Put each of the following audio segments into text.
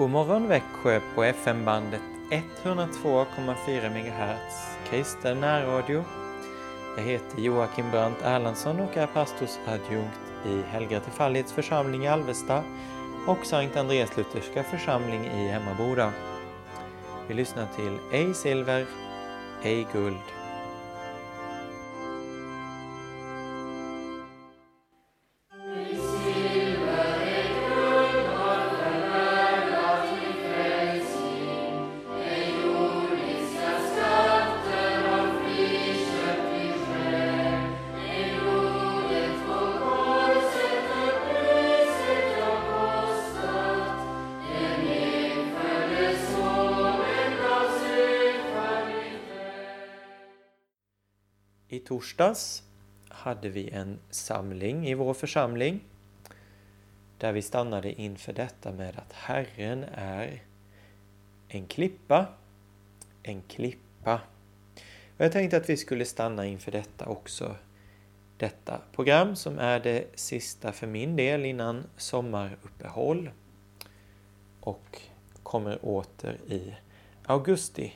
God morgon Växjö på FM-bandet 102,4 MHz kristen närradio. Jag heter Joakim Brandt Erlandsson och är pastorsadjunkt i Helga Tefallighets församling i Alvesta och Sankt Andreas Lutherska församling i Emmaboda. Vi lyssnar till Ej silver, ej guld torsdags hade vi en samling i vår församling där vi stannade inför detta med att Herren är en klippa, en klippa. Och jag tänkte att vi skulle stanna inför detta också. Detta program som är det sista för min del innan sommaruppehåll och kommer åter i augusti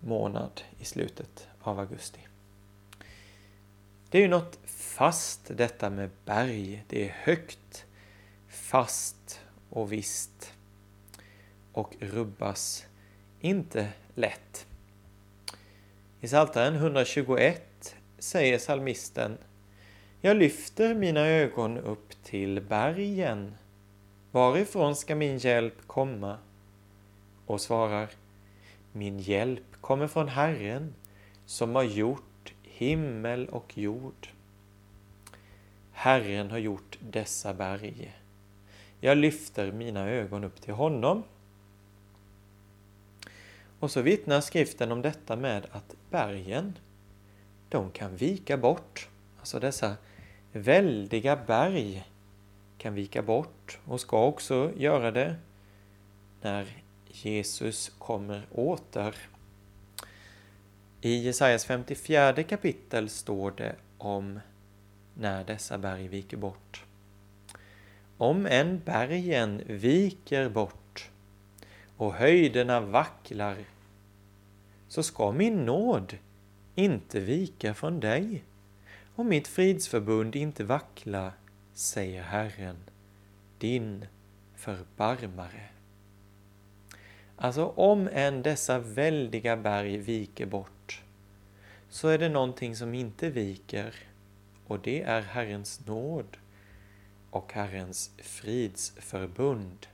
månad i slutet av augusti. Det är ju något fast detta med berg. Det är högt, fast och visst och rubbas inte lätt. I Psaltaren 121 säger salmisten Jag lyfter mina ögon upp till bergen. Varifrån ska min hjälp komma? Och svarar Min hjälp kommer från Herren som har gjort himmel och jord. Herren har gjort dessa berg. Jag lyfter mina ögon upp till honom. Och så vittnar skriften om detta med att bergen, de kan vika bort. Alltså dessa väldiga berg kan vika bort och ska också göra det när Jesus kommer åter. I Jesajas 54 kapitel står det om när dessa berg viker bort. Om en bergen viker bort och höjderna vacklar så ska min nåd inte vika från dig och mitt fridsförbund inte vackla, säger Herren, din förbarmare. Alltså om än dessa väldiga berg viker bort så är det någonting som inte viker och det är Herrens nåd och Herrens fridsförbund.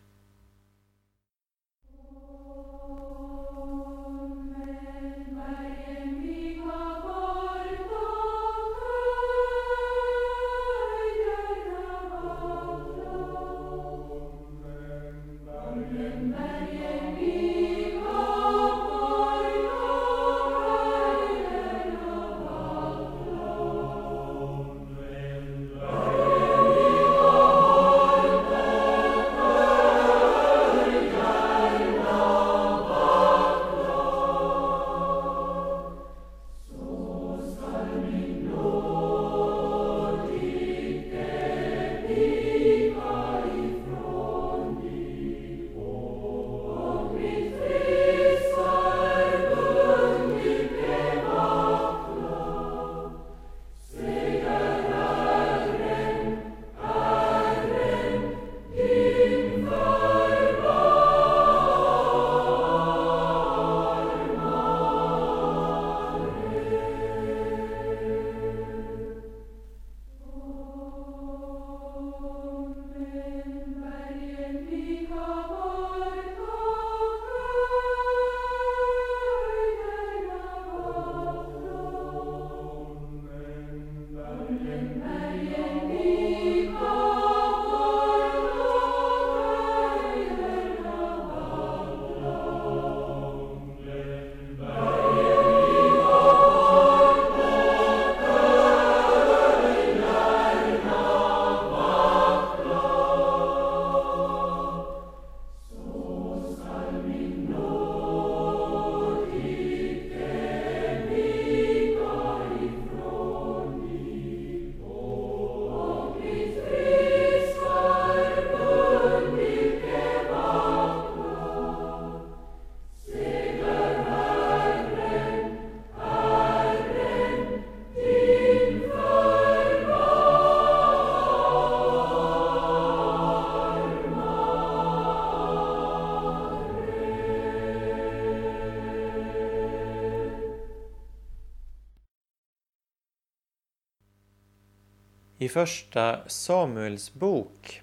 I första Samuels bok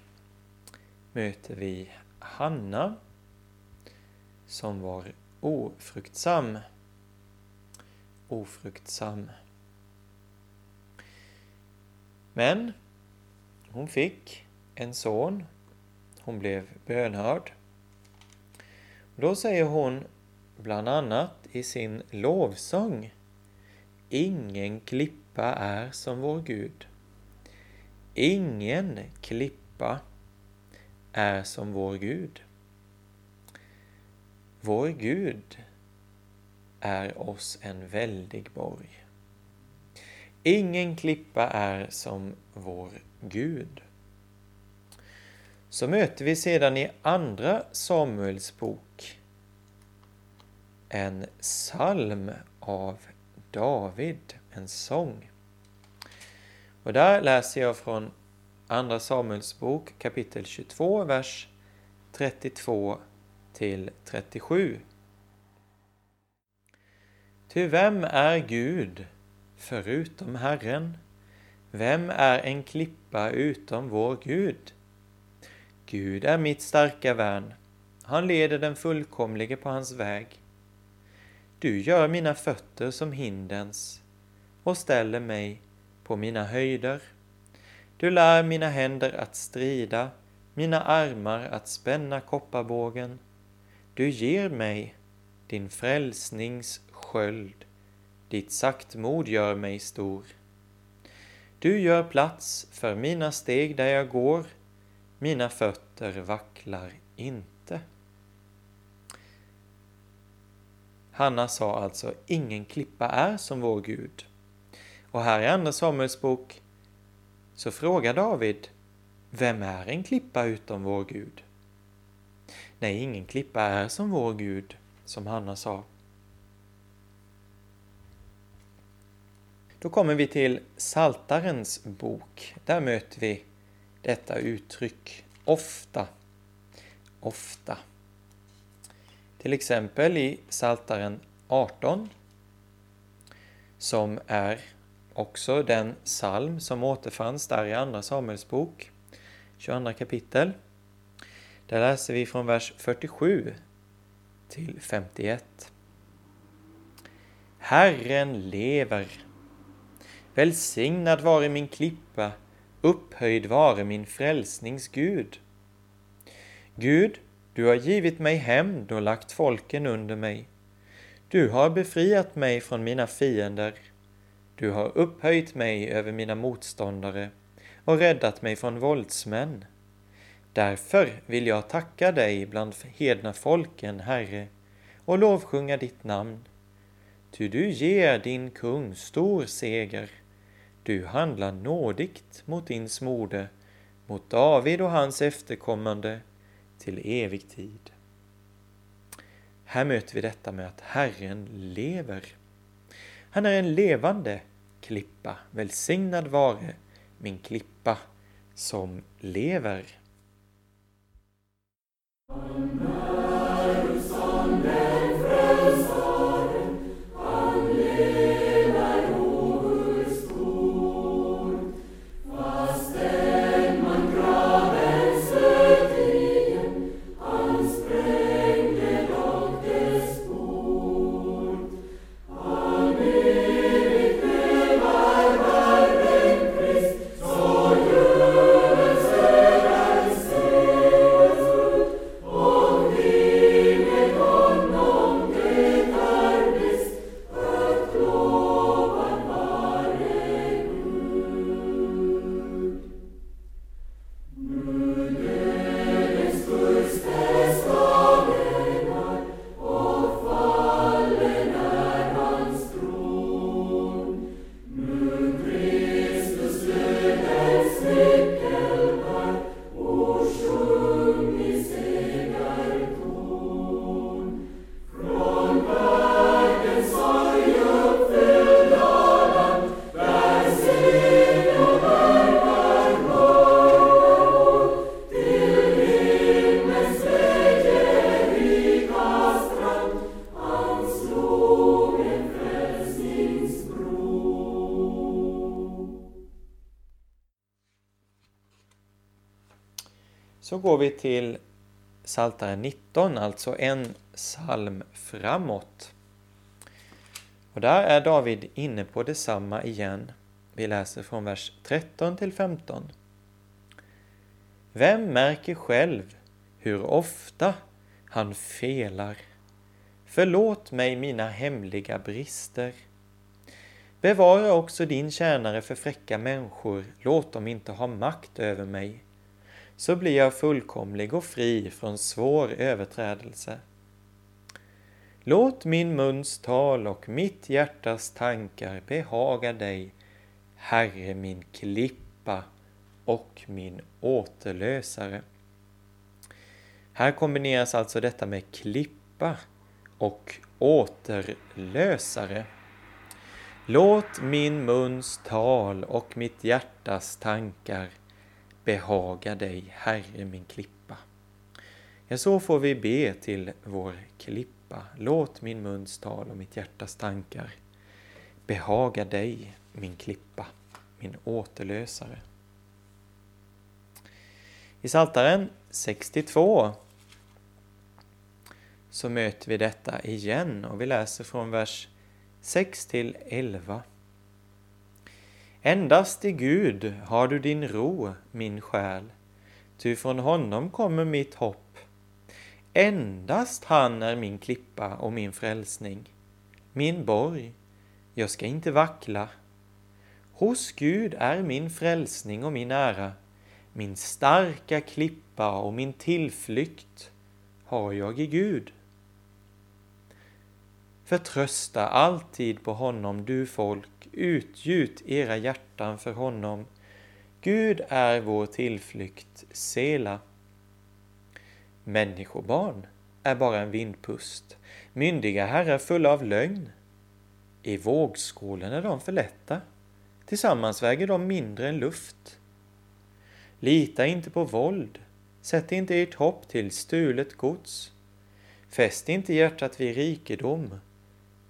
möter vi Hanna som var ofruktsam. Ofruktsam. Men hon fick en son. Hon blev bönhörd. Då säger hon bland annat i sin lovsång Ingen klippa är som vår Gud. Ingen klippa är som vår Gud. Vår Gud är oss en väldig borg. Ingen klippa är som vår Gud. Så möter vi sedan i Andra Samuels bok en psalm av David, en sång. Och där läser jag från Andra Samuels bok kapitel 22, vers 32 till 37. Ty vem är Gud förutom Herren? Vem är en klippa utom vår Gud? Gud är mitt starka värn. Han leder den fullkomlige på hans väg. Du gör mina fötter som hindens och ställer mig på mina höjder. Du lär mina händer att strida, mina armar att spänna kopparbågen. Du ger mig din frälsnings sköld, ditt saktmod gör mig stor. Du gör plats för mina steg där jag går, mina fötter vacklar inte. Hanna sa alltså, ingen klippa är som vår Gud. Och här i Andra Samuels bok så frågar David, vem är en klippa utom vår Gud? Nej, ingen klippa är som vår Gud, som Hanna sa. Då kommer vi till Saltarens bok. Där möter vi detta uttryck ofta. Ofta. Till exempel i Saltaren 18 som är också den psalm som återfanns där i Andra Samuels bok, 22 kapitel. Där läser vi från vers 47 till 51. Herren lever. Välsignad vare min klippa, upphöjd vare min frälsnings Gud. Gud, du har givit mig hämnd och lagt folken under mig. Du har befriat mig från mina fiender. Du har upphöjt mig över mina motståndare och räddat mig från våldsmän. Därför vill jag tacka dig bland hedna folken, Herre, och lovsjunga ditt namn. Ty du ger din kung stor seger. Du handlar nådigt mot din smorde, mot David och hans efterkommande till evig tid. Här möter vi detta med att Herren lever. Han är en levande klippa. Välsignad vare min klippa som lever. Så går vi till Saltaren 19, alltså en psalm framåt. Och där är David inne på detsamma igen. Vi läser från vers 13 till 15. Vem märker själv hur ofta han felar? Förlåt mig mina hemliga brister. Bevara också din tjänare för fräcka människor, låt dem inte ha makt över mig. Så blir jag fullkomlig och fri från svår överträdelse. Låt min muns tal och mitt hjärtas tankar behaga dig, Herre min klippa och min återlösare. Här kombineras alltså detta med klippa och återlösare. Låt min muns tal och mitt hjärtas tankar behaga dig, Herre min klippa. Ja, så får vi be till vår klippa. Låt min muns tal och mitt hjärtas tankar behaga dig, min klippa, min återlösare. I Saltaren 62 så möter vi detta igen och vi läser från vers 6 till 11. Endast i Gud har du din ro, min själ, ty från honom kommer mitt hopp. Endast han är min klippa och min frälsning, min borg, jag ska inte vackla. Hos Gud är min frälsning och min ära, min starka klippa och min tillflykt har jag i Gud. Förtrösta alltid på honom, du folk, utgjut era hjärtan för honom. Gud är vår tillflykt, Sela. Människobarn är bara en vindpust, myndiga herrar fulla av lögn. I vågskålen är de för lätta, tillsammans väger de mindre än luft. Lita inte på våld, sätt inte ert hopp till stulet gods. Fäst inte hjärtat vid rikedom,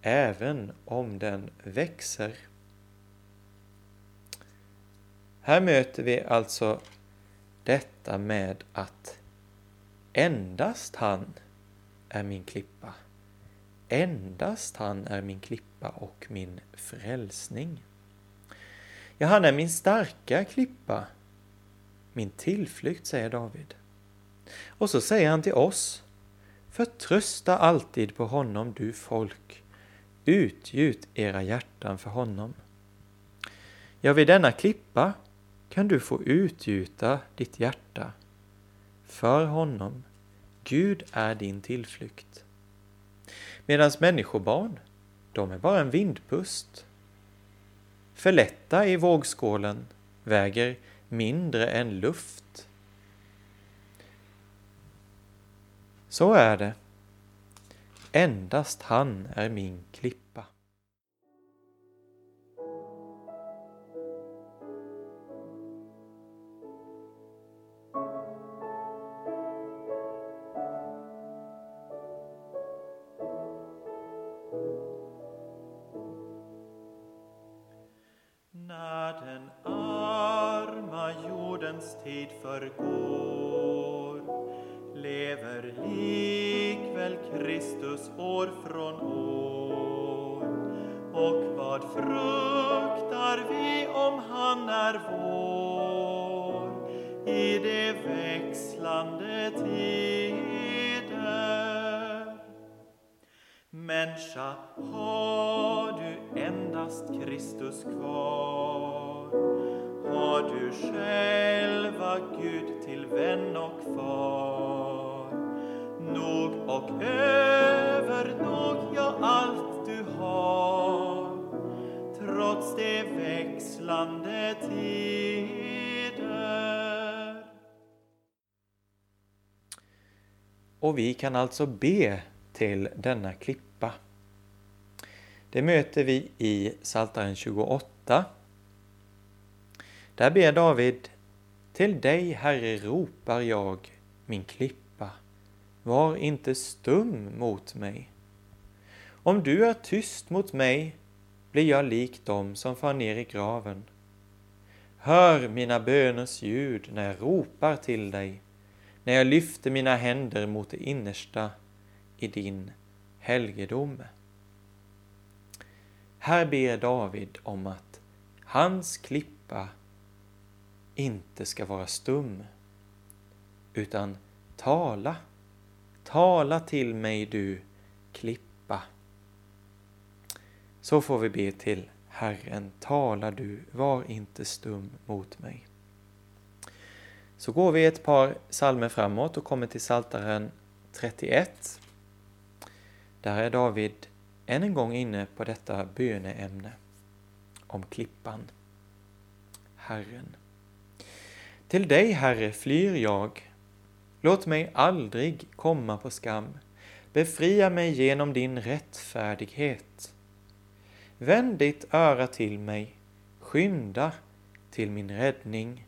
även om den växer. Här möter vi alltså detta med att endast han är min klippa. Endast han är min klippa och min frälsning. Ja, han är min starka klippa, min tillflykt, säger David. Och så säger han till oss, förtrösta alltid på honom, du folk, Utgjut era hjärtan för honom. Ja, vid denna klippa kan du få utgjuta ditt hjärta för honom. Gud är din tillflykt. Medan människobarn, de är bara en vindpust. För lätta i vågskålen väger mindre än luft. Så är det Endast han är min klippa. Tid förgår lever likväl Kristus år från år. Och vad fruktar vi om han är vår i de växlande tider? Människa, har du endast Kristus kvar? Har du själva Gud till vän och far? Nog och övernog, ja, allt du har trots de växlande tider. Och vi kan alltså be till denna klippa. Det möter vi i Psaltaren 28. Där ber David Till dig, Herre, ropar jag, min klippa. Var inte stum mot mig. Om du är tyst mot mig blir jag lik dem som far ner i graven. Hör mina böners ljud när jag ropar till dig. när jag lyfter mina händer mot det innersta i din helgedom. Här ber David om att hans klippa inte ska vara stum, utan tala. Tala till mig du klippa. Så får vi be till Herren, tala du, var inte stum mot mig. Så går vi ett par salmer framåt och kommer till Saltaren 31. Där är David än en gång inne på detta böneämne om klippan, Herren. Till dig, Herre, flyr jag. Låt mig aldrig komma på skam. Befria mig genom din rättfärdighet. Vänd ditt öra till mig, skynda till min räddning.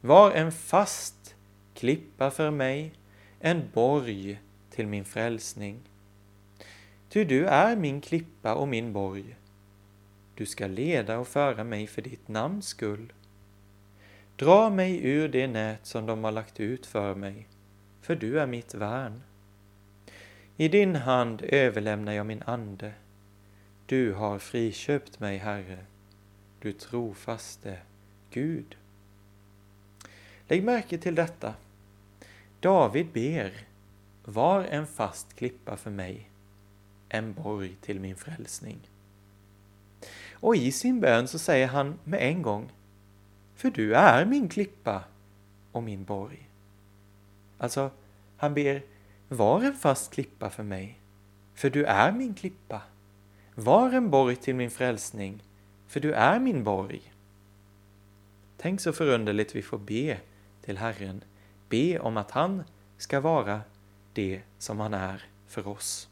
Var en fast klippa för mig, en borg till min frälsning. Ty du är min klippa och min borg. Du ska leda och föra mig för ditt namns skull. Dra mig ur det nät som de har lagt ut för mig, för du är mitt värn. I din hand överlämnar jag min ande. Du har friköpt mig, Herre, du trofaste Gud. Lägg märke till detta. David ber, var en fast klippa för mig, en borg till min frälsning. Och i sin bön så säger han med en gång, för du är min klippa och min borg. Alltså, han ber, var en fast klippa för mig, för du är min klippa. Var en borg till min frälsning, för du är min borg. Tänk så förunderligt vi får be till Herren, be om att han ska vara det som han är för oss.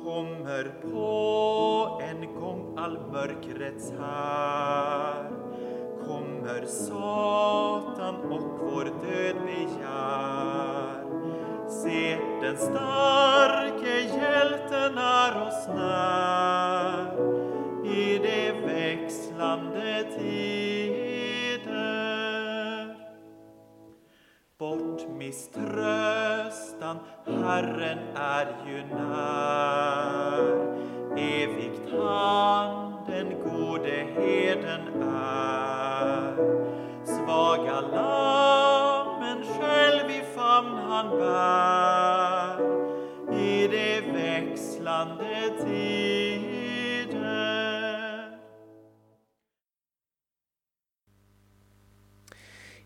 Kommer på en gång all mörkrets här. Kommer Satan och vår död begär. Se den starke hjälten är oss när. I de växlande tider. Bort misströstan, Herren är ju när. Evigt han den gode heden är. Svaga lammen själv i famn han bär i det växlande tider.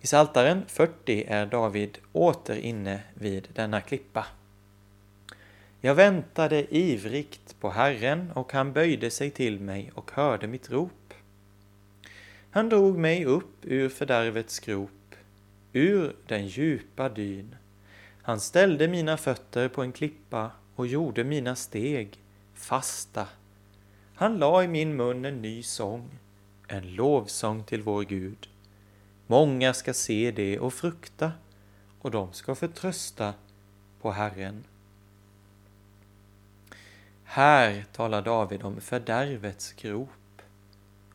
I Saltaren 40 är David åter inne vid denna klippa. Jag väntade ivrigt på Herren och han böjde sig till mig och hörde mitt rop. Han drog mig upp ur fördärvets grop, ur den djupa dyn. Han ställde mina fötter på en klippa och gjorde mina steg fasta. Han la i min mun en ny sång, en lovsång till vår Gud. Många ska se det och frukta, och de ska förtrösta på Herren. Här talar David om fördärvets grop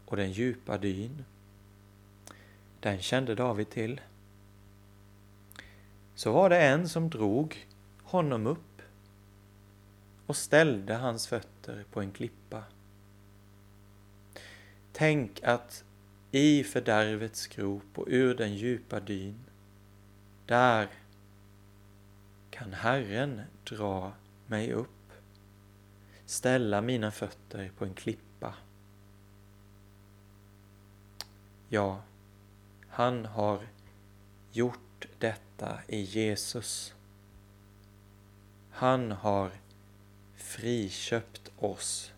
och den djupa dyn. Den kände David till. Så var det en som drog honom upp och ställde hans fötter på en klippa. Tänk att i fördärvets grop och ur den djupa dyn, där kan Herren dra mig upp ställa mina fötter på en klippa. Ja, han har gjort detta i Jesus. Han har friköpt oss,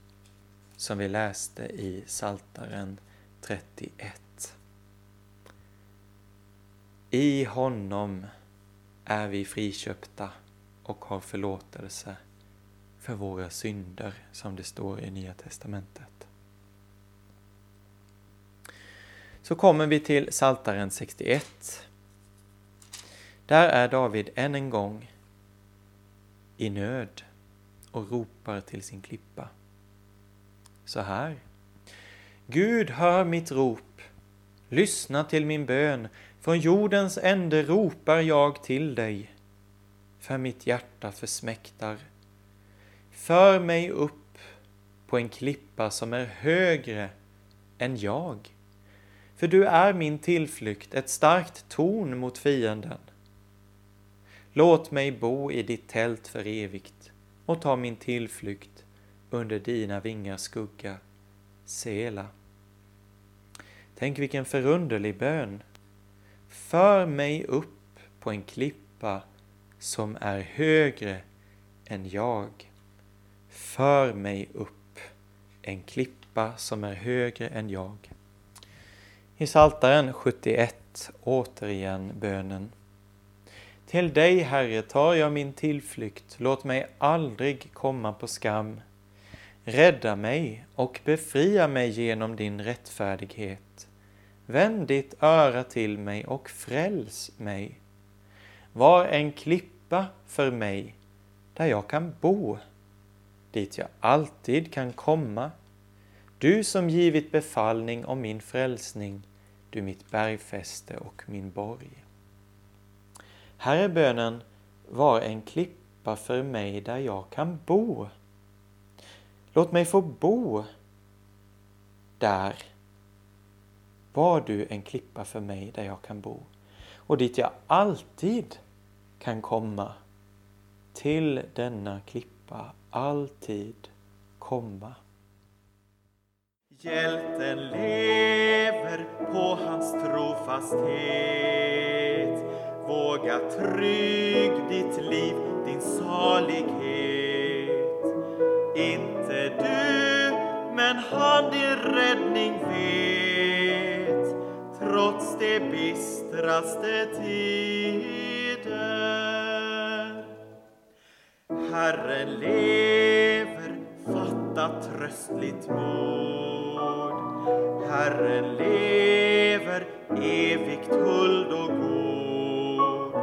som vi läste i Saltaren 31. I honom är vi friköpta och har förlåtelse för våra synder, som det står i Nya Testamentet. Så kommer vi till Saltaren 61. Där är David än en gång i nöd och ropar till sin klippa. Så här. Gud, hör mitt rop. Lyssna till min bön. Från jordens ände ropar jag till dig, för mitt hjärta försmäktar. För mig upp på en klippa som är högre än jag. För du är min tillflykt, ett starkt torn mot fienden. Låt mig bo i ditt tält för evigt och ta min tillflykt under dina vingars skugga. Sela. Tänk vilken förunderlig bön. För mig upp på en klippa som är högre än jag. För mig upp en klippa som är högre än jag. I Saltaren 71 återigen bönen. Till dig, Herre, tar jag min tillflykt, låt mig aldrig komma på skam. Rädda mig och befria mig genom din rättfärdighet. Vänd ditt öra till mig och fräls mig. Var en klippa för mig där jag kan bo, dit jag alltid kan komma. Du som givit befallning om min frälsning, du mitt bergfäste och min borg. Här är bönen, var en klippa för mig där jag kan bo. Låt mig få bo där. Var du en klippa för mig där jag kan bo och dit jag alltid kan komma. Till denna klippa alltid komma. Hjälten lever på hans trofasthet. Våga trygg ditt liv, din salighet. Inte du, men han din räddning vet, trots de bistraste tider. Herren lever, fatta tröstligt mod. Herren lever, evigt huld och god.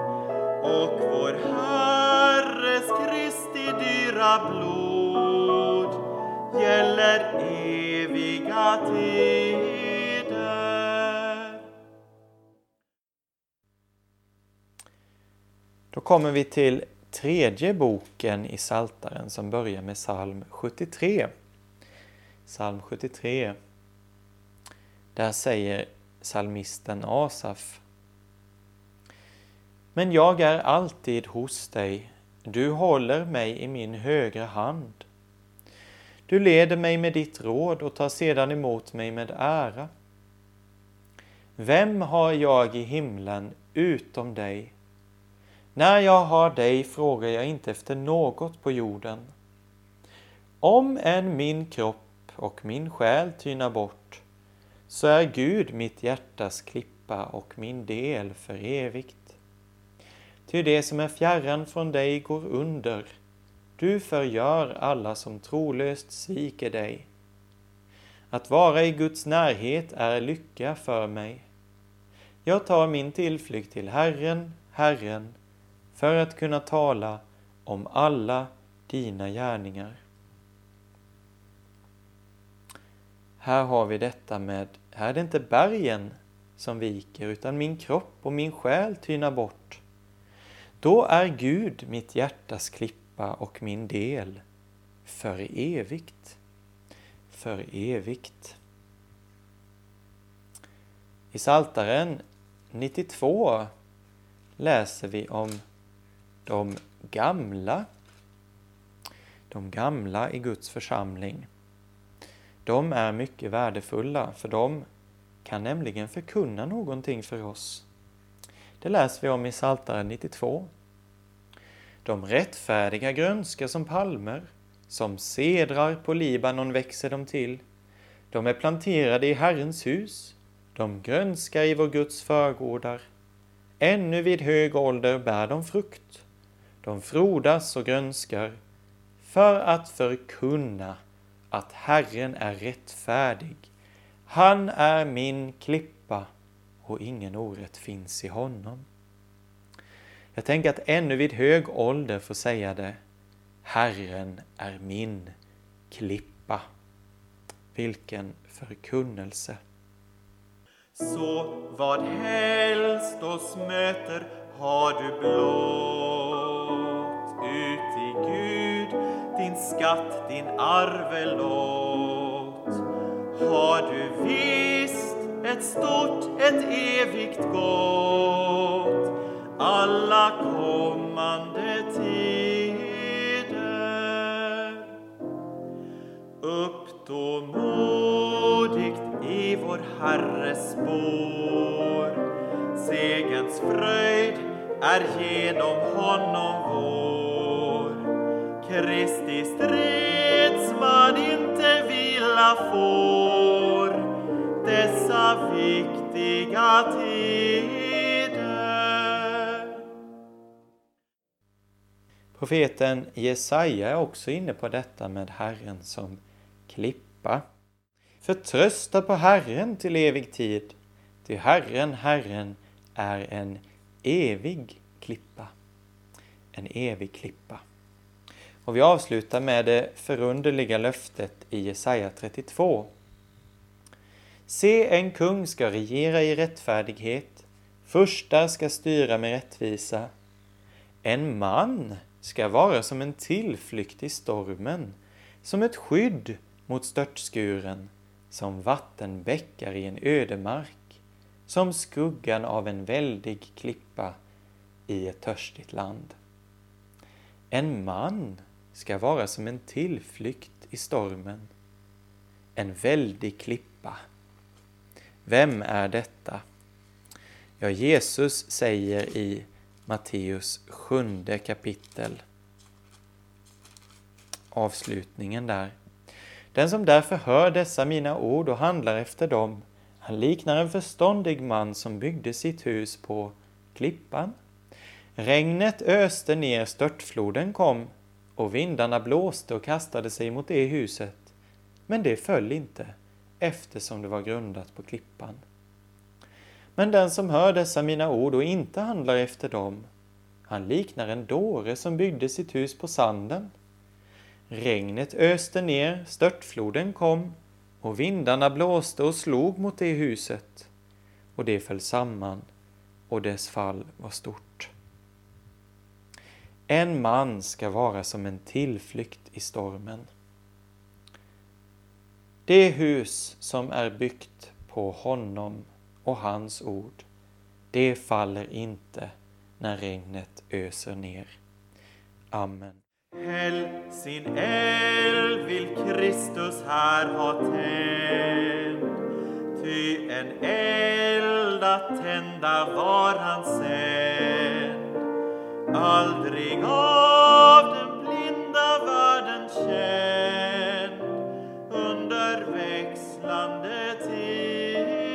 Och vår Herres Kristi dyra blod gäller eviga tider. Då kommer vi till tredje boken i Saltaren som börjar med psalm 73. Psalm 73. Där säger psalmisten Asaf. Men jag är alltid hos dig, du håller mig i min högra hand. Du leder mig med ditt råd och tar sedan emot mig med ära. Vem har jag i himlen utom dig? När jag har dig frågar jag inte efter något på jorden. Om än min kropp och min själ tynar bort, så är Gud mitt hjärtas klippa och min del för evigt. Ty det som är fjärran från dig går under, du förgör alla som trolöst sviker dig. Att vara i Guds närhet är lycka för mig. Jag tar min tillflykt till Herren, Herren, för att kunna tala om alla dina gärningar. Här har vi detta med, här är det inte bergen som viker, utan min kropp och min själ tynar bort. Då är Gud mitt hjärtas klippa och min del för evigt. För evigt. I Saltaren 92 läser vi om de gamla. De gamla i Guds församling. De är mycket värdefulla för de kan nämligen förkunna någonting för oss. Det läser vi om i Psaltaren 92. De rättfärdiga grönskar som palmer, som sedrar på Libanon växer de till. De är planterade i Herrens hus, de grönskar i vår Guds förgårdar. Ännu vid hög ålder bär de frukt. De frodas och grönskar för att förkunna att Herren är rättfärdig. Han är min klippa och ingen orätt finns i honom. Jag tänker att ännu vid hög ålder få säga det. Herren är min klippa. Vilken förkunnelse! Så vad helst oss möter har du blott din skatt, din arvelott. Har du visst ett stort, ett evigt gott alla kommande tider. Upp då modigt i vår Herres spår. Segens fröjd är genom honom vår. Kristi stridsman inte vila får dessa viktiga tider. Profeten Jesaja är också inne på detta med Herren som klippa. Förtrösta på Herren till evig tid, ty Herren, Herren är en evig klippa. En evig klippa. Och vi avslutar med det förunderliga löftet i Jesaja 32. Se, en kung ska regera i rättfärdighet, furstar ska styra med rättvisa. En man ska vara som en tillflykt i stormen, som ett skydd mot störtskuren, som vattenbäckar i en ödemark, som skuggan av en väldig klippa i ett törstigt land. En man ska vara som en tillflykt i stormen, en väldig klippa. Vem är detta? Ja, Jesus säger i Matteus sjunde kapitel, avslutningen där. Den som därför hör dessa mina ord och handlar efter dem, han liknar en förståndig man som byggde sitt hus på klippan. Regnet öste ner, störtfloden kom och vindarna blåste och kastade sig mot det huset. Men det föll inte, eftersom det var grundat på klippan. Men den som hör dessa mina ord och inte handlar efter dem, han liknar en dåre som byggde sitt hus på sanden. Regnet öste ner, störtfloden kom och vindarna blåste och slog mot det huset och det föll samman och dess fall var stort. En man ska vara som en tillflykt i stormen. Det hus som är byggt på honom och hans ord, det faller inte när regnet öser ner. Amen. Häll sin eld vill Kristus här ha tänd. Ty en eld att tända var han sänd. Aldrig av den blinda världen känd under växlande tider.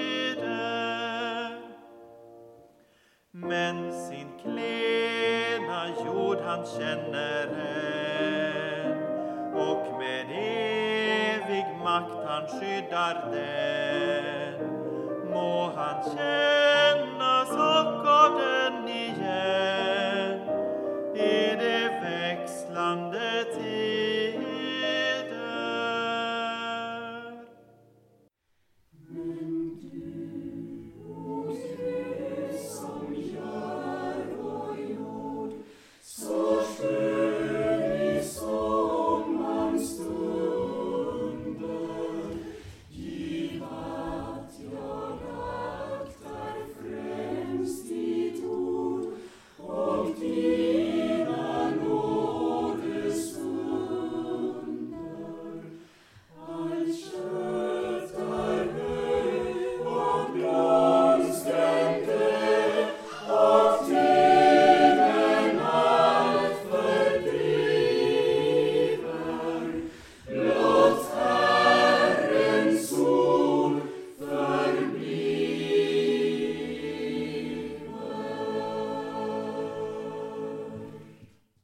Men sin klena jord han känner än och med evig makt han skyddar den. Må han kännas av